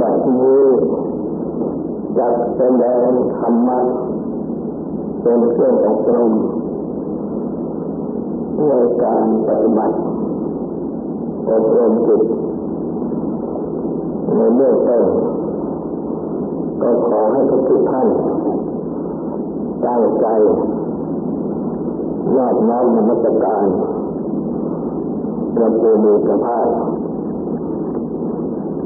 บัดนี้จัดแสดงธรรมะเป็นเครื่องอบรมในการปฏิบัติอบรมจิตในเรื่องต้นก็ขอให้ทุกท่านตั้งใจยอดน้อมนมัสการพระภูมิพระภาค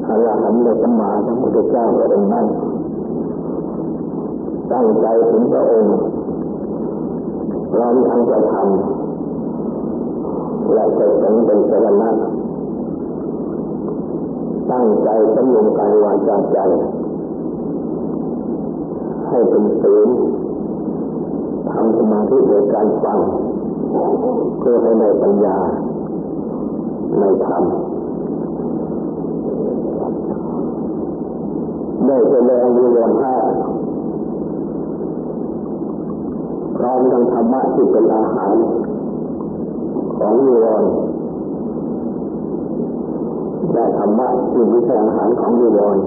อรหันต์สัมมาสัมพุทธเจ้าพระองค์นั้นตั้งใจถึงพระองค์พร้อมทั้งจะทำและจะสงเป็นสรณะตั้งใจสำรวมกายวาจาใจ ให้เป็นศีลทำสมาธิโดยการฟังเพื่อให้ได้ปัญญาในธรรม ได้แสดงวิญญาณห้าพร้อมทั้งธรรมะที่เป็นอาหารของนิวรณ์ได้ธรรมะที่ไม่ใช่อาหารของนิวรณ์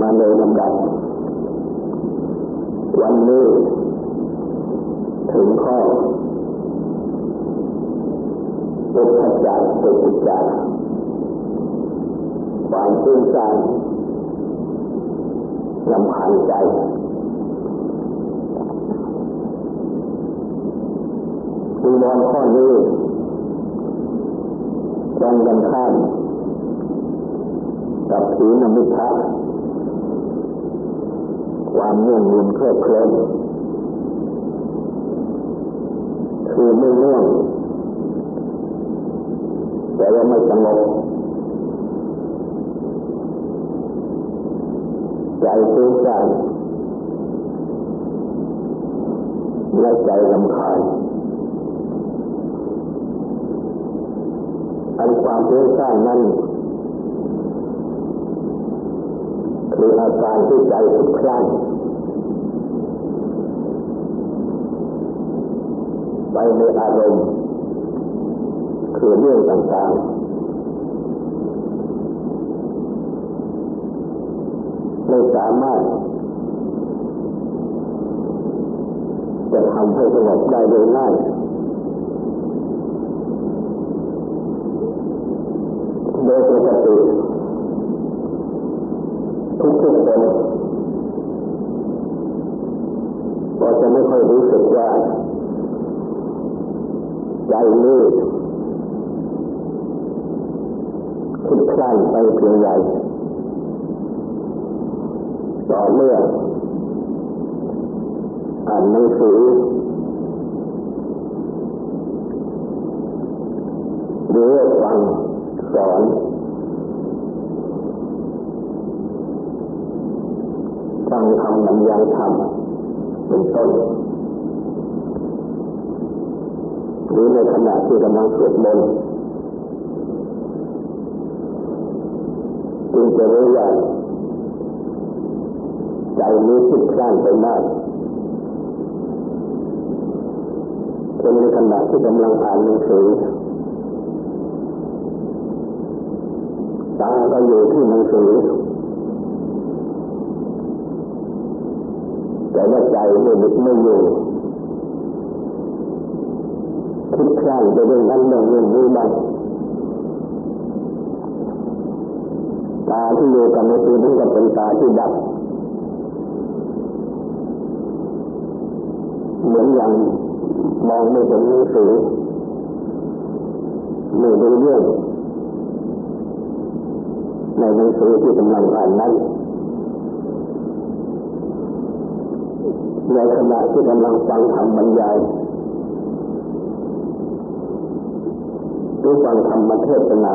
มาเลยลำดับวันนี้ถึงข้อปุถจักปุถจัก ความซึ้งซ่านลำพันใจมีนอนข้อนี้ตรงกันข้ามกับผีนมิทะความเนื่องยืนเคลิบเคลิ้มคือไม่เนื่องแต่ว่าไม่สงบ ใจฟุ้งซ่านและใจลำคาญอันความฟุ้งซ่านนั้นคืออาการที่ใจทุกครั้งไปในอารมณ์คือเรื่องต่างๆ ไม่สามารถจะทำให้สงบได้โดยง่ายโดยปกติทุกทุกคนก็จะไม่ค่อยรู้สึกว่าใจนี้คิดคลั่นไปเพียงใหญ่ต่อเมื่ออ่านหนังสือหรือฟังสอนฟังทำบรรยายธรรมเป็นต้นหรือในขณะที่กำลังสวดมนต์ จึงจะรู้ว่าใจนี้คิดคลานไปมากเป็นในขณะที่กำลังอ่านหนังสือตาก็อยู่ที่หนังสือแต่ว่าใจไม่หยุดไม่อยู่คิดคลั่งไปเรื่องนั้นเรื่องนี้บ้าง ตาที่อยู่กับหนังสือนั่นก็เป็นตาที่ดับ เหมือนอย่างมองไม่เห็นหนังสือไม่รู้เรื่องในหนังสือที่กำลังอ่านนั้นในขณะที่กำลังฟังธรรมบรรยายหรือฟังธรรมเทศนา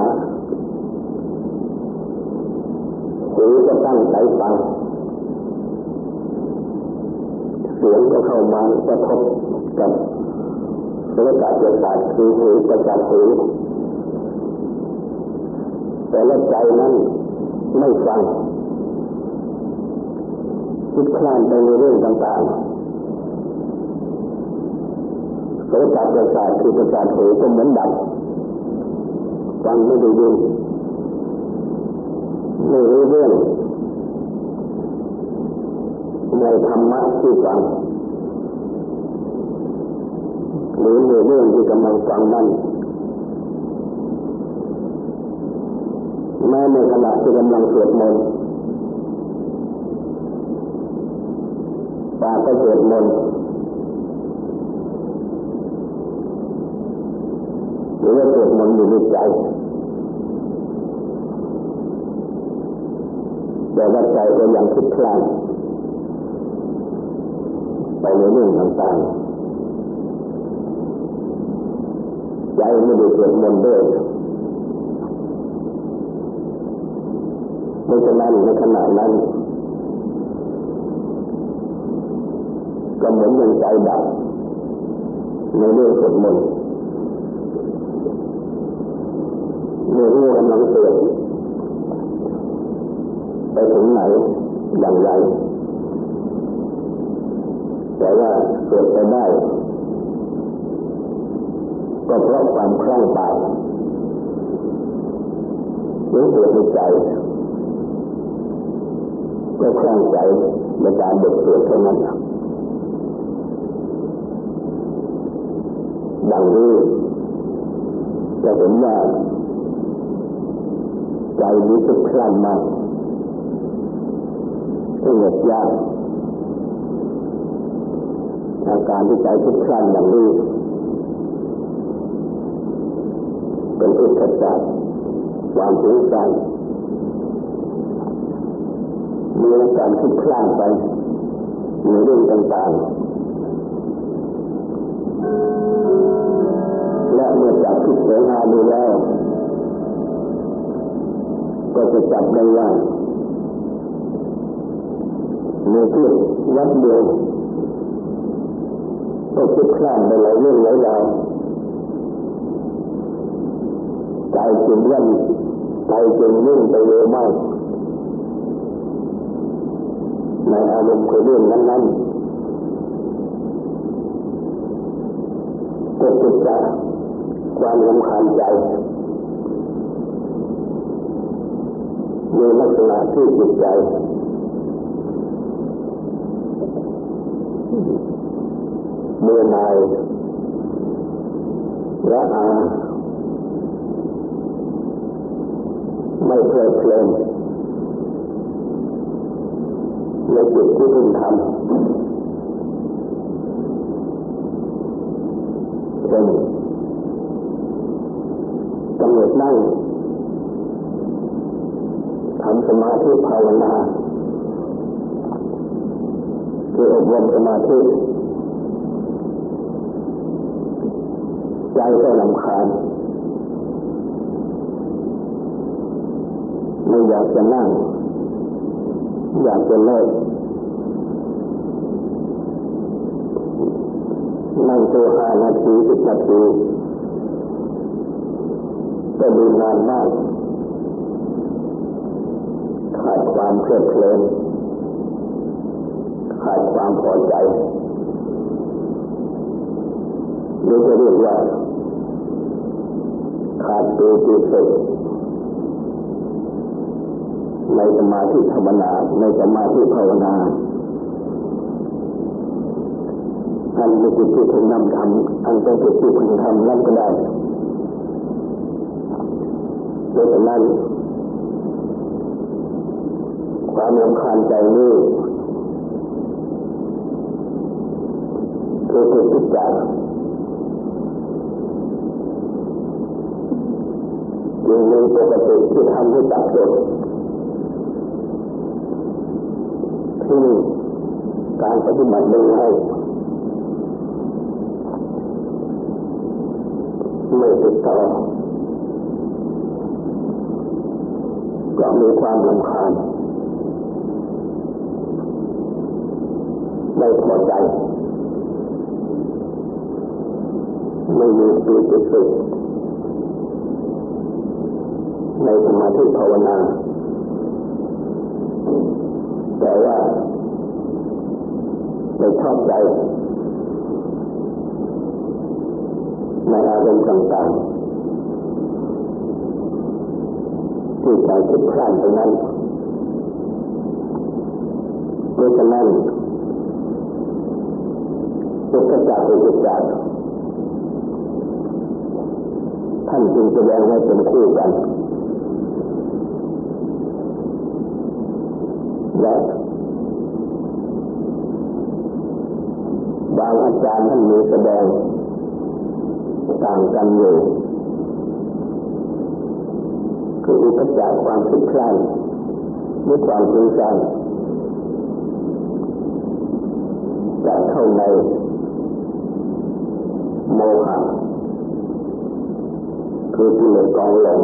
หรือก็ตั้งใจฟังเสียงก็เข้ามากระทบกับโสตประสาทคือหูประสาทหูแต่ละใจนั้นไม่ฟังคิดคลานไปในเรื่องต่างๆโสตประสาทคือประสาทหูก็เหมือนดับฟังไม่ได้ยิน ไม่รู้เรื่องในธรรมะที่ฟังหรือในเรื่องที่กำลังฟังนั้นแม้ในขณะที่กำลังสวดมนต์ตาก็สวดมนต์หรือว่าสวดมนต์อยู่ในใจ แต่ว่าใจก็ยังคิดคลานไปในเรื่องต่างๆใจไม่ได้สวดมนต์ด้วยเพราะฉะนั้นในขณะนั้นก็เหมือนยังใจดับในเรื่องสวดมนต์ในเรื่องกำลังสวด ไปถึงไหนอย่างไร แต่ว่าเกิดไปได้ ก็เพราะความคล่องปากหรือเกิดในใจก็คล่องใจในการเด็กเกิดเท่านั้นดังนี้จะเห็นว่าใจนี้ทุกครั้งมาก สงบยากอาการที่ใจทุกครั้งอย่างนี้เป็นอุปสรรคความสงสัยมีอาการทุกครั้งไปในเรื่องต่างๆ และเมื่อจับพิจารณาดูแล้ว ก็จะจับได้ว่า ในที่วัดเดียวก็คิดคลานไปหลายเรื่องหลายราวใจจึงยั่นใจจึงยิ่งไปเร็วมากในอารมณ์คือเรื่องนั้นๆก็ติดจากความรำคาญใจในลักษณะที่จิตใจ เมื่อนายและอาไม่เพลิดเพลินในจิตที่คุณทำเช่นกำหนดนั่งทำสมาธิภาวนาคืออบ รมสมาธิใจก็ลำคาญไม่อยากจะนั่ง อยากจะเลิกนั่งตัวห้านาทีสิบนาทีก็ดูนานมากขาดความเพลิดเพลิน ขาดความพอใจหรือจะเรียกว่าขาดตัวจิตสุดในสมาธิธรรมนาในสมาธิภาวนาอันเป็นจิตที่คุณนำทำอันเป็นจิตที่คุณทำนั่นก็ได้ดังนั้นความรำคาญใจนี้ คือจิตที่จากจึงมีปกติที่ทำให้จับจดที่การปฏิบัติยังไงไม่ติดต่อก็มีความรำคาญไม่พอใจ ไม่มีปีติสุขในสมาธิภาวนา แต่ว่าไม่ชอบใจในอารมณ์ต่างๆที่ใจคิดคลานตรงนั้นเพราะฉะนั้นอุกจักอุกจัก ท่านจึงแสดงให้เป็นคู่กันและบางอาจารย์ท่านมีแสดงต่างกันอยู่คืออุปจักความคิดคลานหรือความฟุ้งซ่านจะเข้าในโมหะ คือกิเลสกองลง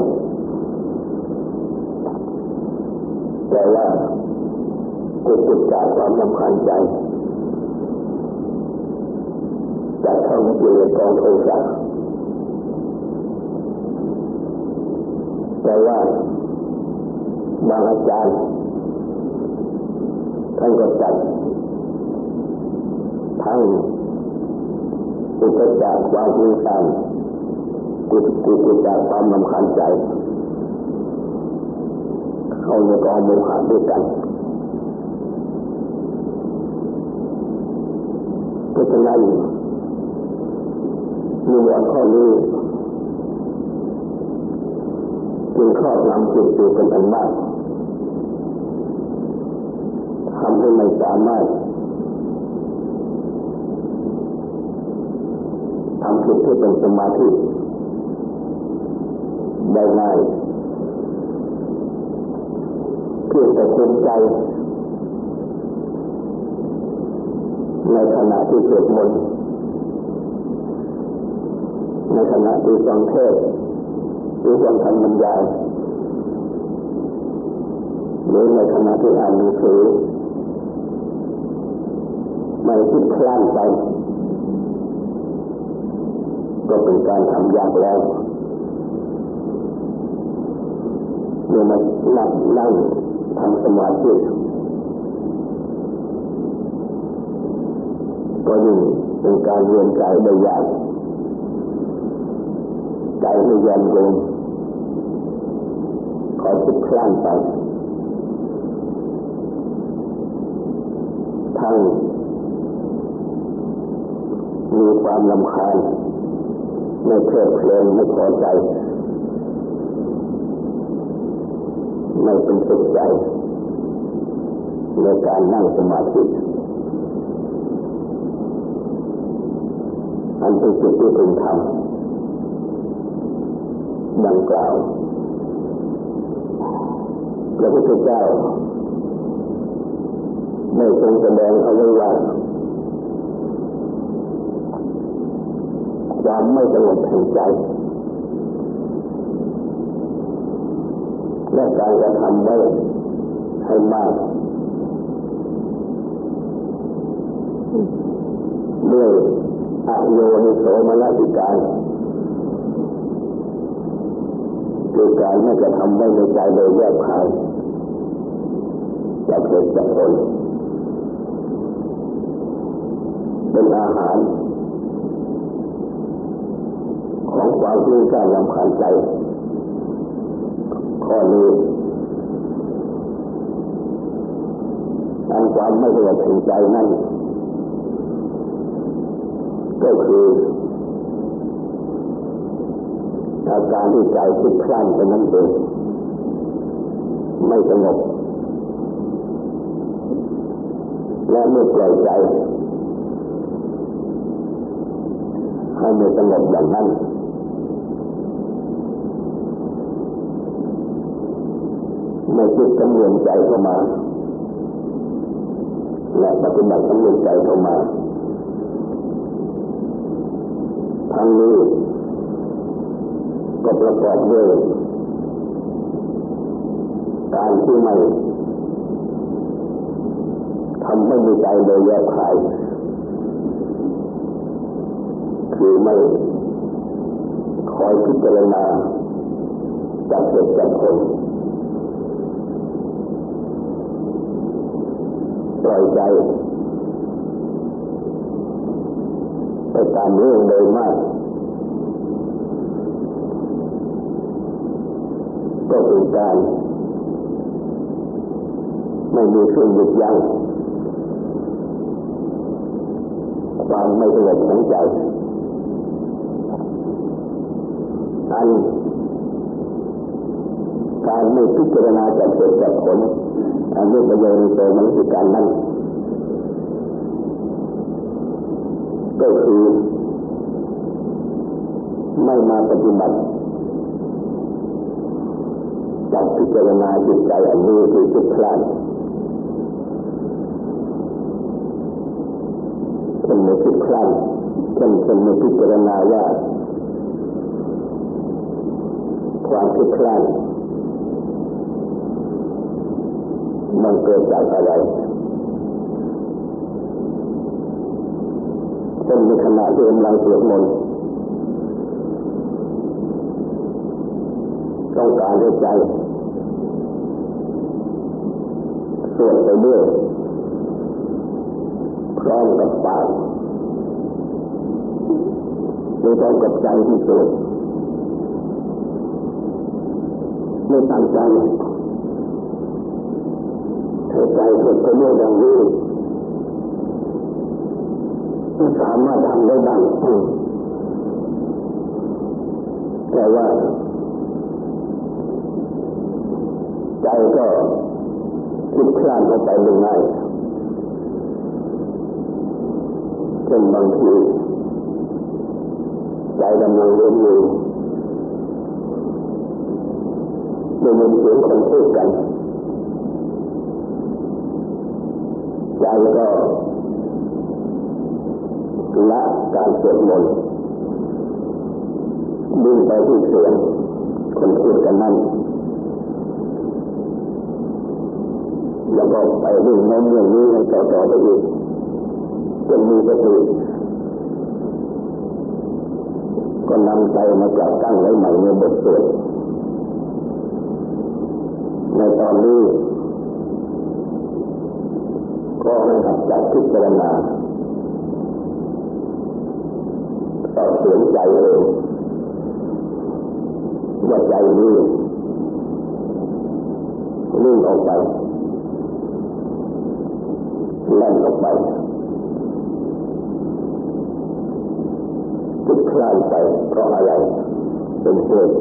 แต่ว่ากุศลจากความรำคาญใจจะเข้าในกิเลสกองโทสะแต่ว่าบางอาจารย์ท่านก็จัดทั้งอุปจากความฟุ้งซ่าน กุศกุศจากความลำคาญใจ เข้าในกองโมหะด้วยกันเพราะฉะนั้นมีวันข้อนี้จึงครอบงำจิตอยู่เป็นอันมากทำให้ไม่สามารถทำจิตให้เป็นสมาธิ ได้ง่ายเพียงแต่คุมใจ ในขณะที่สวดมนต์ในขณะที่ฟังเทศหรือฟังธรรมบรรยายหรือในขณะที่อ่านหนังสือไม่คิดคลานไป ก็เป็นการทำยากแล้ว เมื่อมานั่งนั่งทำสมาธิก็ยิ่งเป็นการเรียนใจได้ยากใจไม่ยันโยงขอคิดคลั่งไปทั้งมีความลำคาญไม่เพลิดเพลินไม่พอใจ ไม่เป็นสุขใจในการนั่งสมาธิอันเป็นสิ่งที่พึงทำดังกล่าวพระพุทธเจ้าไม่ทรงแสดงเอาไว้ว่าความไม่สงบแห่งใจ และการกระทำไว้ให้มากด้วยอโยนิโสมนสิการคือการไม่กระทำไว้ในใจโดยแยกคายจากเหตุจากผลเป็นอาหาร ของความรู้การลำคาญใจ ข้อนี้อันความไม่สงบแห่งใจนั่นก็คืออาการที่ใจคิดคลั่นไปนั่นเองไม่สงบและเมื่อปล่อยใจให้ไม่สงบอย่างนั้น ไม่คิดจำเนียนใจเข้ามา และปฏิบัติจำเนียนใจเข้ามาทั้งนี้ก็ประกอบด้วยการที่ไม่ทำให้มีใจโดยแยกขาย คือไม่คอยพิจารณาจับเหตุจับผล ปล่อยใจไปตามเรื่องโดยมาก ก็คือการไม่มีเครื่องหยุดยั้งความไม่สงบของใจอันการไม่พิจารณาจากเหตุจากผล อันนี้ประโยชน์ในตัวมันคือการนั่นก็คือไม่มาปฏิบัติจากพิจารณาจิตใจอันนี้คือจิตพลาดเป็นในจิตพลาดเป็นเป็นในพิจารณาว่าความคิดพลาด มันเกิดจากอะไรเป็นในขณะที่กำลังสวดมนต์ต้องการให้ใจสวดไปด้วยพร้อมกับปากหรือพร้อมกับใจที่สวดไม่ตั้งใจ ให้ใจสวดไปด้วยดังนี้ไม่สามารถทำได้ดังแต่ว่า ใจก็คิดคลานเข้าไปหนึ่งง่ายเช่นบางทีใจกำลังเรียนอยู่ได้ยินเสียงคนพูดกัน ใจก็ละการสวดมนต์ดึงไปที่เสียงคนพูดกันนั้นแล้วก็ไปวิ่งโน้มอย่างนี้ให้ต่อต่อไปอีกจนมีสติก็นำใจมาจับตั้งไว้ใหม่ในบทสวดในตอนนี้ ก็ให้หัดจับพิจารณาต่อเสียงใจเองว่าใจนี้ลื่นออกไปแล่นออกไปจุดคลานไปเพราะอะไรเป็นเหตุ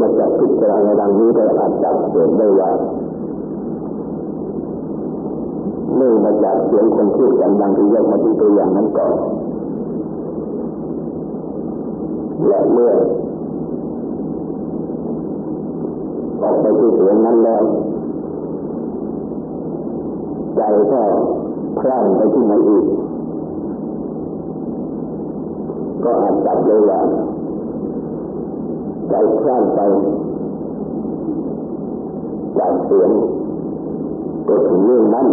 มาจากพิจารณาดังนี้ก็อาจจับเหตุได้ว่า เนื่องมาจากเสียงคนพูดกันดังที่ยกมาที่ตัวอย่างนั้นก่อนและเมื่อออกไปที่เสียงนั้นแล้ว ใจก็พล่านไปที่ไหนอีก ก็อาจจับได้ว่าใจพล่านไปจากเสียงก็ถึงเรื่องนั้น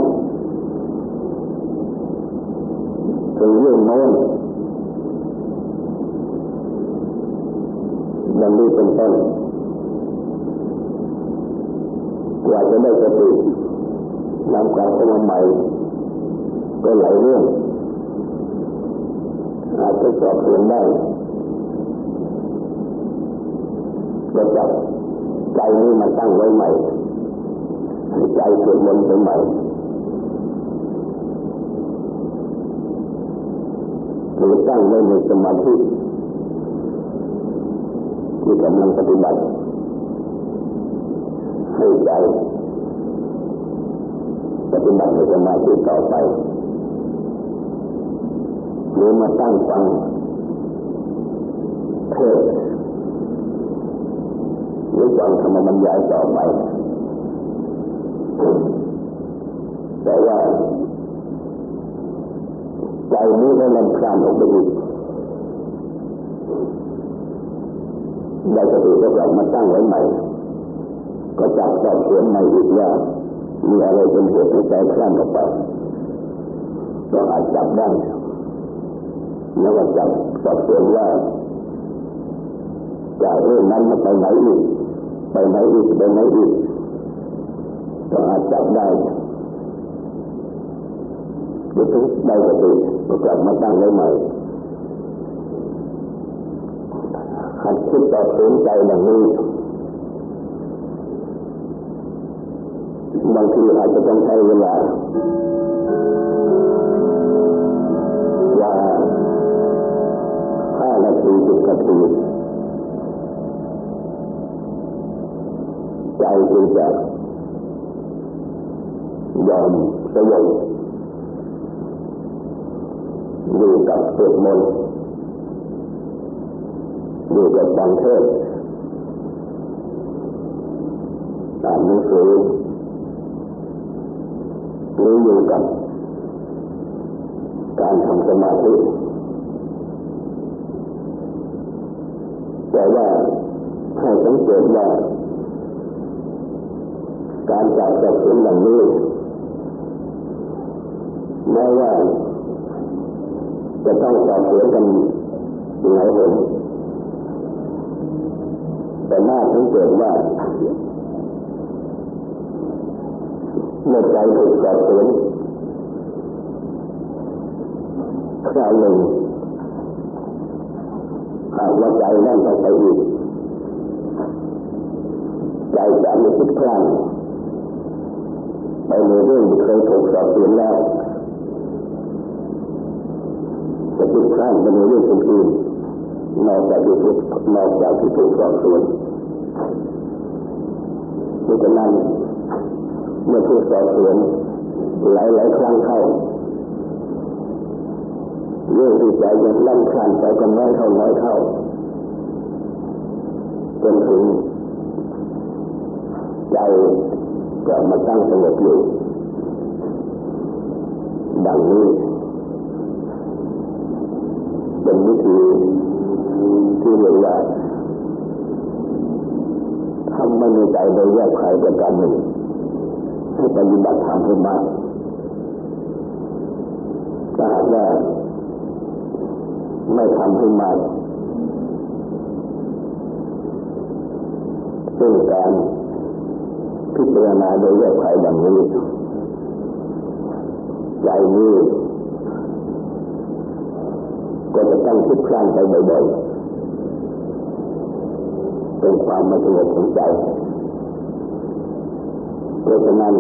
ถึงเรื่องโน้นดังนี้เป็นต้นกว่าจะได้สตินำการเข้ามาใหม่ก็หลายเรื่องอาจจะสอบสวนได้ก็จับใจนี้มาตั้งไว้ใหม่ให้ใจสวดมนต์ไปใหม่ หรือตั้งไว้ในสมาธิที่กำลังปฏิบัติให้ใจปฏิบัติในสมาธิต่อไปหรือมาตั้งฟังเทศหรือฟังธรรมบรรยายต่อไปแต่ว่า ใจนี้ก็ลำคาญออกไปอีกได้สติก็กลับมาตั้งไว้ใหม่ ก็จับสอบสวนใหม่อีกว่ามีอะไรเป็นเหตุให้ใจคลั่งออกไปก็อาจจับได้แล้วก็จับสอบสวนว่าจากเรื่องนั้นมาไปไหนอีก ไปไหนอีกไปไหนอีกก็อาจจับได้หรือถึงได้ส ติก็กลับมาตั้งไว้ใหม่หัดคิดต่อสนใจดังนี้บางทีอาจจะต้องใช้เวลาว่าห้านาทีสิบนาทีใจจึงจะยอมสยบ อยู่กับสวดมนต์อยู่กับฟังเทศอ่านหนังสือหรืออยู่กับการทำสมาธิแต่ว่าให้สังเกตว่าการจับจับสินแบบนี้แม้ว่า จะต้องสอบสวนกันหลายหนแต่น่าสังเกตว่าเมื่อใจถูกสอบสวนคราวหนึ่งหากว่าใจนั่นต้องไปอีกใจจะไม่คิดคลั่งไปในเรื่องที่เคยถูกสอบสวนแล้ว จะคิดคลั่งไปในเรื่องอื่นนอกจากที่ถูกนอกจากที่ถูกสอบสวนดังนั้นเมื่อถูกสอบสวนหลายหลายครั้งเข้าเรื่องที่ใจยังลั่นคลานไปกันน้อยเท่าน้อยเท่าจนถึงใจก็มาตั้งสงบอยู่ดังนี้ เป็นวิธีที่เรียกว่าทำไม่มีใจโดยแยกใครประการหนึ่งให้ปฏิบัติธรรมให้มากถ้าหากว่าไม่ทำให้มากซึ่งการพิจารณาโดยแยกใครดังนี้ใจนี้ ก็จะต้องคิดคลานไปบ่อยๆเป็นความไม่สงบของใจเพราะฉะนั้น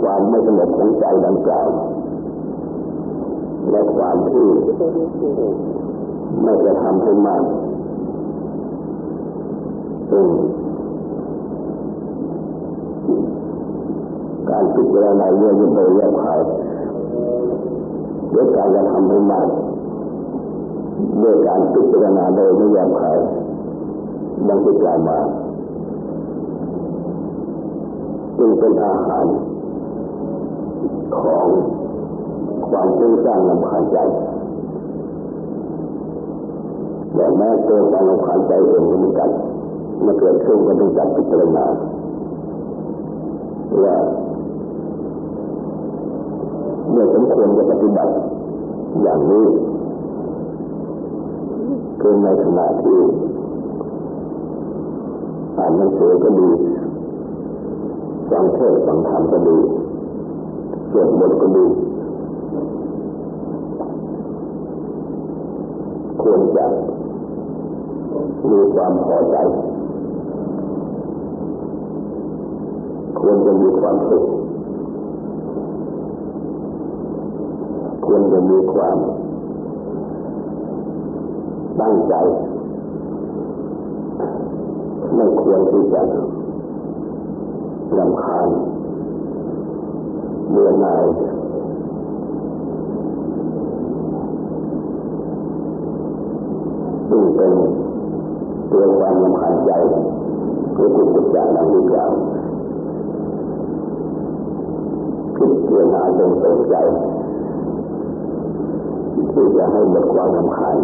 ความไม่สงบของใจดังกล่าวและความที่ไม่จะทำให้มากซึ่งการพิจารณาเรื่องโดยแย กขายด้วยการจะทำให้มากด้วยการพิจารณาโดยไม่แยกขายดังที่กล่าวมาจึงเป็นอาหาร ของความฟุ้งซ่านลำคาญใจแต่แม้ตัวความลำคาญใจเองก็เหมือนกันเมื่อเกิดขึ้นก็ต้องจับพิจารณาว่า เมื่อสมควรจะปฏิบัติอย่างนี้คือในขณะที่อ่านหนังสือก็ดีฟังเทศฟังธรรมก็ดีสวดมนต์ก็ดีควรจะมีความพอใจควรจะมีความสุข ควรจะมีความตั้งใจ ไม่ควรที่จะรำคาญเบื่อหน่ายซึ่งเป็นตัวความรำคาญใจหรือกุศลจากดังนี้กล่าวพิจารณาจนสนใจ ที่จะให้หมดความรำคาญ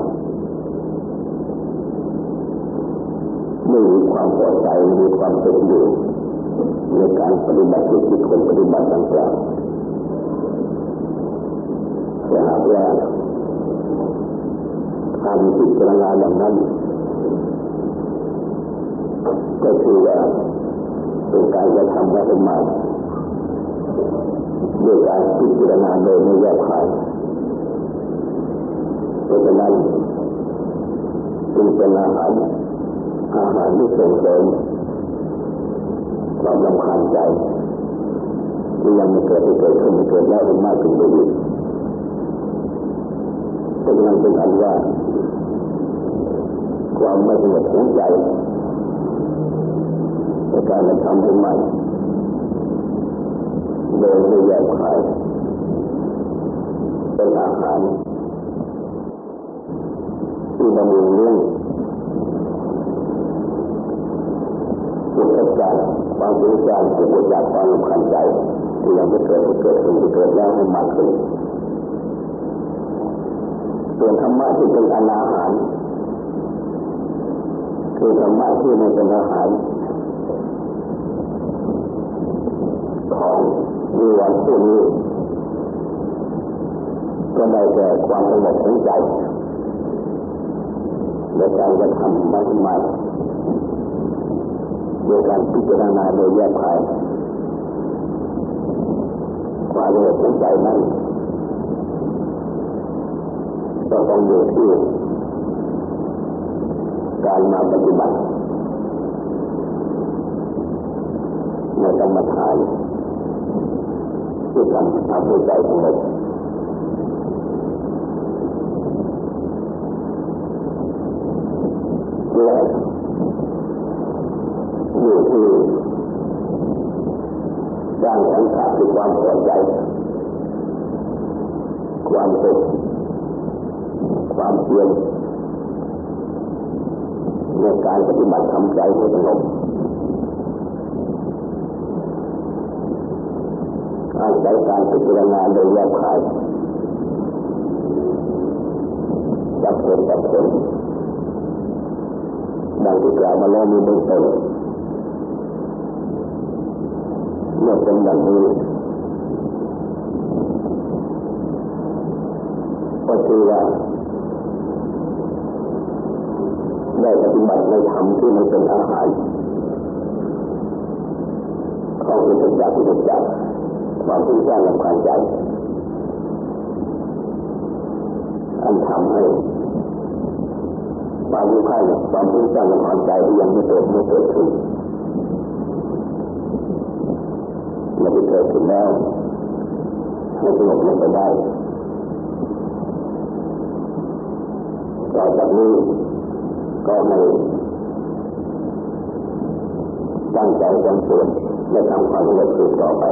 ไม่มีความพอใจมีความสุขอยู่ในการปฏิบัติที่คนปฏิบัติต่างๆแต่หากว่าการพิจารณาดังนั้น ก็คือว่าเป็นการกระทำและเป็นมาด้วยการพิจารณาโดยไม่แยกขาย เพราะฉะนั้นจึงเป็นอาหารอาหารที่ส่งเสริมความรำคาญใจที่ยังไม่เกิดที่เกิดขึ้นที่เกิดแล้วเป็นมากขึ้นไปอีกเป็นนั้นเป็นอันว่าความไม่สงบของใจในการกระทำให้ใหม่โดยไม่แยกขายเป็นอาหาร ที่บำรุงเลี้ยงอุปจักความรู้ใจักอุปจักความรำควาญใจที่ยังไม่เกิดที่เกิดขึ้นที่เกิดแล้วให้มากขึ้นส่วนธรรมะที่เป็นอนาหารคือธรรมะที่ไม่เป็นอาหารของวิวันผู้นี้ก็ได้แก่ความสงบของใจ ในการกระทำมันใหม่โดยการพิจารณาโดยแยกขายความสงบของใจนั้นก็ต้องอยู่ที่การมาปฏิบัติในกรรมฐานที่ทำทำให้ใจสงบ และอยู่ที่สร้างสังขารคือความพอใจ ความสุขความเพียรในการปฏิบัติทำใจให้สงบอาศัยการพิจารณาโดยแยกขายจับผลจับผล ดังที่กล่าวมาแล้วมีเบื้องต้นเมื่อเป็นอย่างนี้ก็คือว่าได้ปฏิบัติในธรรมที่ไม่เป็นอาหารของอุตจักอุตจักความที่สร้างลำคาญใจอันทำให้ ความรู้ค่าความรู้สร้างลำคาญใจที่ยังไม่เกิดไม่เกิดขึ้นมันจะเกิดขึ้นแล้วให้สงบลงไปได้ต่อจากนี้ก็ให้ตั้งใจจำส่วนและทำความสงบสืบต่อไป